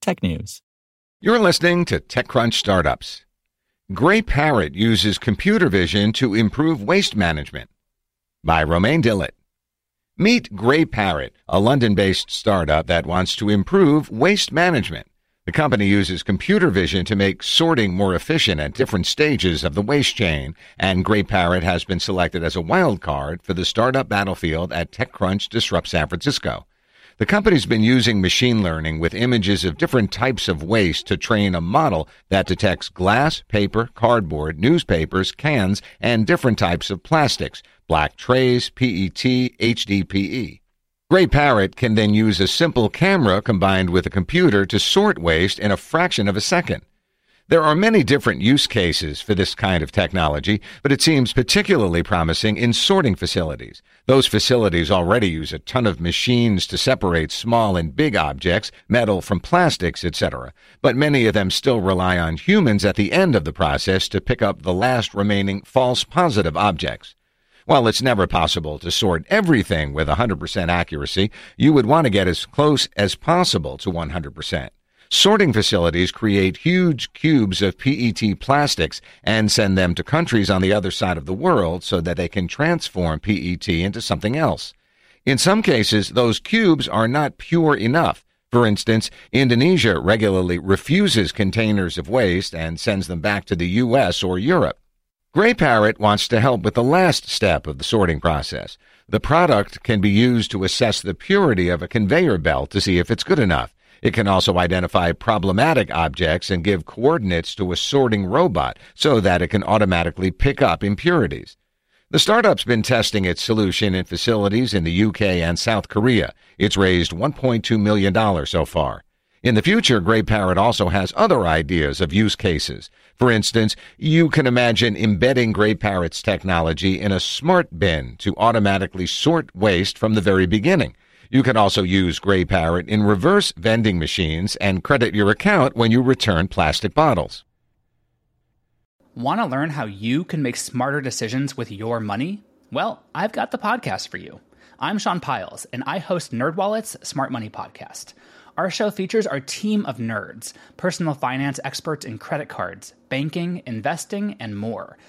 technews. You're listening to TechCrunch Startups. Greyparrot uses computer vision to improve waste management. By Romain Dillet. Meet Greyparrot, a London-based startup that wants to improve waste management. The company uses computer vision to make sorting more efficient at different stages of the waste chain, and Greyparrot has been selected as a wild card for the startup battlefield at TechCrunch Disrupt San Francisco. The company's been using machine learning with images of different types of waste to train a model that detects glass, paper, cardboard, newspapers, cans, and different types of plastics, black trays, PET, HDPE. Greyparrot can then use a simple camera combined with a computer to sort waste in a fraction of a second. There are many different use cases for this kind of technology, but it seems particularly promising in sorting facilities. Those facilities already use a ton of machines to separate small and big objects, metal from plastics, etc. But many of them still rely on humans at the end of the process to pick up the last remaining false positive objects. While it's never possible to sort everything with 100% accuracy, you would want to get as close as possible to 100%. Sorting facilities create huge cubes of PET plastics and send them to countries on the other side of the world so that they can transform PET into something else. In some cases, those cubes are not pure enough. For instance, Indonesia regularly refuses containers of waste and sends them back to the US or Europe. Greyparrot wants to help with the last step of the sorting process. The product can be used to assess the purity of a conveyor belt to see if it's good enough. It can also identify problematic objects and give coordinates to a sorting robot so that it can automatically pick up impurities. The startup's been testing its solution in facilities in the UK and South Korea. It's raised $1.2 million so far. In the future, Greyparrot also has other ideas of use cases. For instance, you can imagine embedding Greyparrot's technology in a smart bin to automatically sort waste from the very beginning. You can also use Greyparrot in reverse vending machines and credit your account when you return plastic bottles. Want to learn how you can make smarter decisions with your money? Well, I've got the podcast for you. I'm Sean Pyles, and I host NerdWallet's Smart Money Podcast. Our show features our team of nerds, personal finance experts in credit cards, banking, investing, and more –